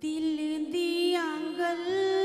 दिल दिया गल